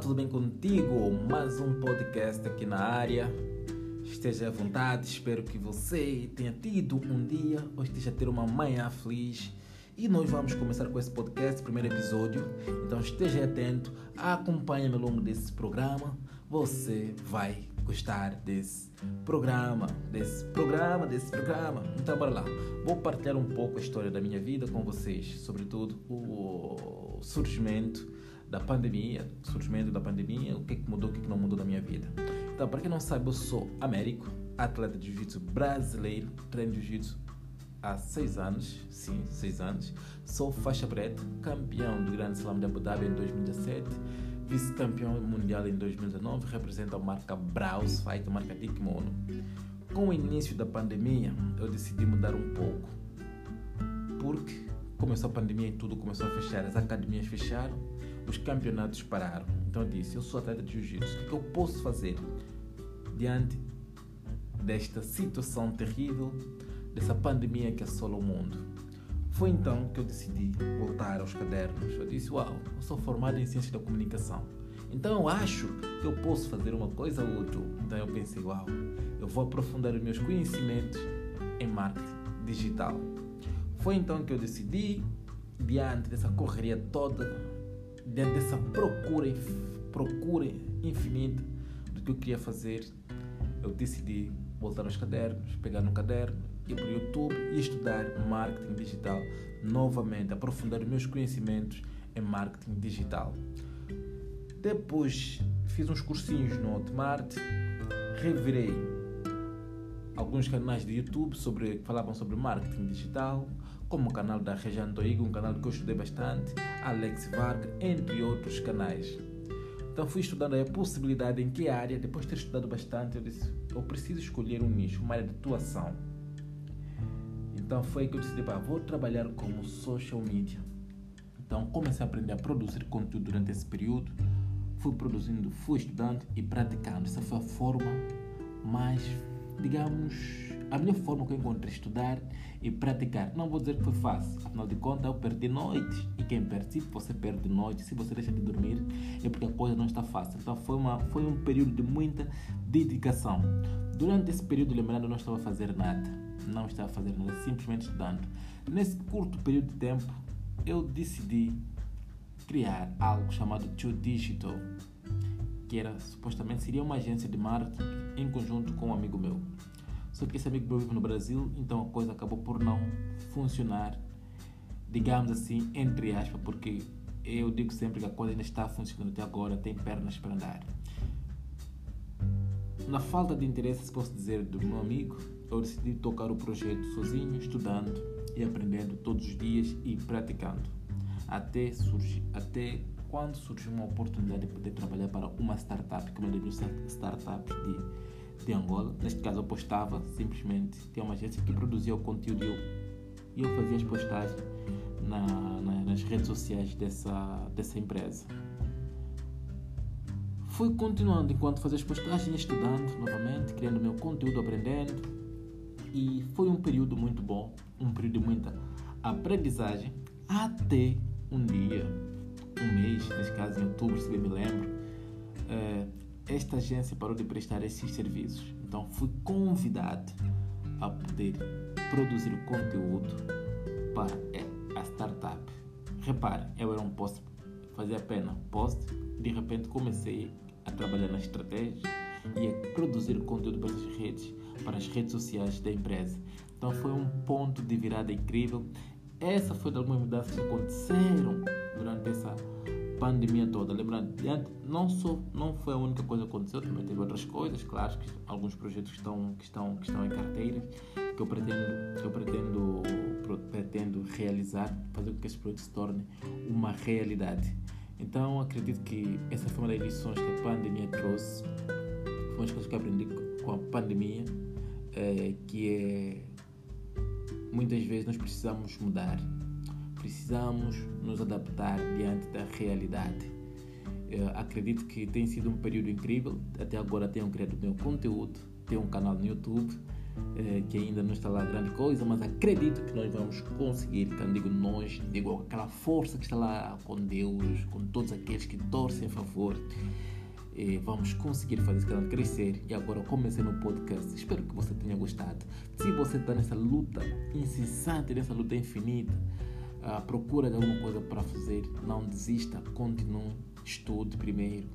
tudo bem contigo? Mais um podcast aqui na área. Esteja à vontade, espero que você tenha tido um dia ou esteja a ter uma manhã feliz. E nós vamos começar com esse podcast, primeiro episódio. Então esteja atento, acompanhe-me ao longo desse programa. Você vai gostar desse programa, desse programa, desse programa. Então bora lá. Vou partilhar um pouco a história da minha vida com vocês, sobretudo o surgimento da pandemia, surgimento da pandemia, o que, é mudou, o que, é não mudou na minha vida. Então, para quem não sabe, eu sou Américo, atleta de jiu-jitsu brasileiro, treino de jiu-jitsu há seis anos, sim, seis anos. Sou faixa preta, campeão do Grande Slam de Abu Dhabi em 2017, vice-campeão mundial em 2019, representa a marca Braus Fight, a marca de kimono. Com o início da pandemia, eu decidi mudar um pouco, porque começou a pandemia e tudo começou a fechar, as academias fecharam, os campeonatos pararam. Então eu disse: Eu sou atleta de jiu-jitsu, o que eu posso fazer diante desta situação terrível, dessa pandemia que assola o mundo? Foi então que eu decidi voltar aos cadernos. Eu disse: Uau, eu sou formado em ciência da comunicação. Então eu acho que eu posso fazer uma coisa útil. Então eu pensei: Uau, eu vou aprofundar os meus conhecimentos em marketing digital. Foi então que eu decidi, diante dessa correria toda, dentro dessa procura, procura infinita do que eu queria fazer, eu decidi voltar aos cadernos, pegar no caderno, ir para o YouTube e estudar marketing digital novamente, aprofundar meus conhecimentos em marketing digital. Depois fiz uns cursinhos no Hotmart, revirei alguns canais de YouTube sobre, que falavam sobre marketing digital, como o canal da Região Toigo, um canal que eu estudei bastante, Alex Varga, entre outros canais. Então fui estudando a possibilidade em que área, depois de ter estudado bastante, eu disse, eu preciso escolher um nicho, uma área de atuação. Então foi que eu decidi, pá, vou trabalhar como social media. Então comecei a aprender a produzir conteúdo durante esse período. Fui produzindo, fui estudando e praticando. Essa foi a forma mais, digamos, a melhor forma que eu encontrei estudar e praticar. Não vou dizer que foi fácil, afinal de contas eu perdi noites. E quem perde, se você perde noites, se você deixa de dormir, é porque a coisa não está fácil. Então foi, uma, foi um período de muita dedicação. Durante esse período, lembrando, eu não estava a fazer nada. Não estava a fazer nada, simplesmente estudando. Nesse curto período de tempo, eu decidi criar algo chamado Tio Digital, que era supostamente seria uma agência de marketing em conjunto com um amigo meu. Só que esse amigo meu vive no Brasil, então a coisa acabou por não funcionar, digamos assim, entre aspas, porque eu digo sempre que a coisa ainda está funcionando até agora, tem pernas para andar. Na falta de interesse, se posso dizer, do meu amigo, eu decidi tocar o projeto sozinho, estudando e aprendendo todos os dias e praticando. Até, surgir, até quando surgiu uma oportunidade de poder trabalhar para uma startup, que é uma das startups de de Angola. Neste caso, eu postava simplesmente. Tinha uma agência que produzia o conteúdo e eu, eu fazia as postagens na, na, nas redes sociais dessa, dessa empresa. Fui continuando enquanto fazia as postagens, estudando novamente, criando meu conteúdo, aprendendo. E foi um período muito bom, um período de muita aprendizagem, até um dia, um mês, neste caso em outubro, se bem me lembro, é, esta agência parou de prestar esses serviços. Então fui convidado a poder produzir conteúdo para a startup. Repare, eu era um post, fazia apenas post, de repente comecei a trabalhar na estratégia e a produzir conteúdo para as redes, para as redes sociais da empresa. Então foi um ponto de virada incrível. Essa foi algumas mudanças que aconteceram durante essa pandemia toda. Lembrando, não, só, não foi a única coisa que aconteceu, também teve outras coisas, claro, que alguns projetos que estão, que estão, que estão em carteira, que eu pretendo, que eu pretendo, pretendo realizar, fazer com que esse projeto se torne uma realidade. Então, acredito que essa foi uma das lições que a pandemia trouxe, foi uma das coisas que eu aprendi com a pandemia, é, que é muitas vezes nós precisamos mudar precisamos nos adaptar diante da realidade. Eu acredito que tem sido um período incrível. Até agora tenho criado meu conteúdo, tenho um canal no YouTube, eh, que ainda não está lá grande coisa, mas acredito que nós vamos conseguir. Quando digo nós, digo aquela força que está lá com Deus, com todos aqueles que torcem a favor. Eh, vamos conseguir fazer esse canal crescer. E agora comecei no podcast. Espero que você tenha gostado. Se você está nessa luta incessante, nessa luta infinita, à procura de alguma coisa para fazer, não desista, continue, estude primeiro.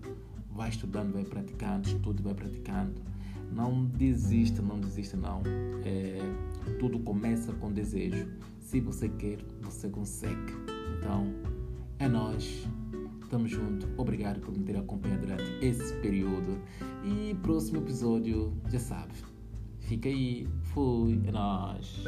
Vai estudando, vai praticando, estude, vai praticando não desista, não desista não. É, tudo começa com desejo. Se você quer, você consegue. Então, é nós. Tamo junto. Obrigado por me ter acompanhado durante esse período. E próximo episódio, já sabe. Fica aí. Fui. É nóis.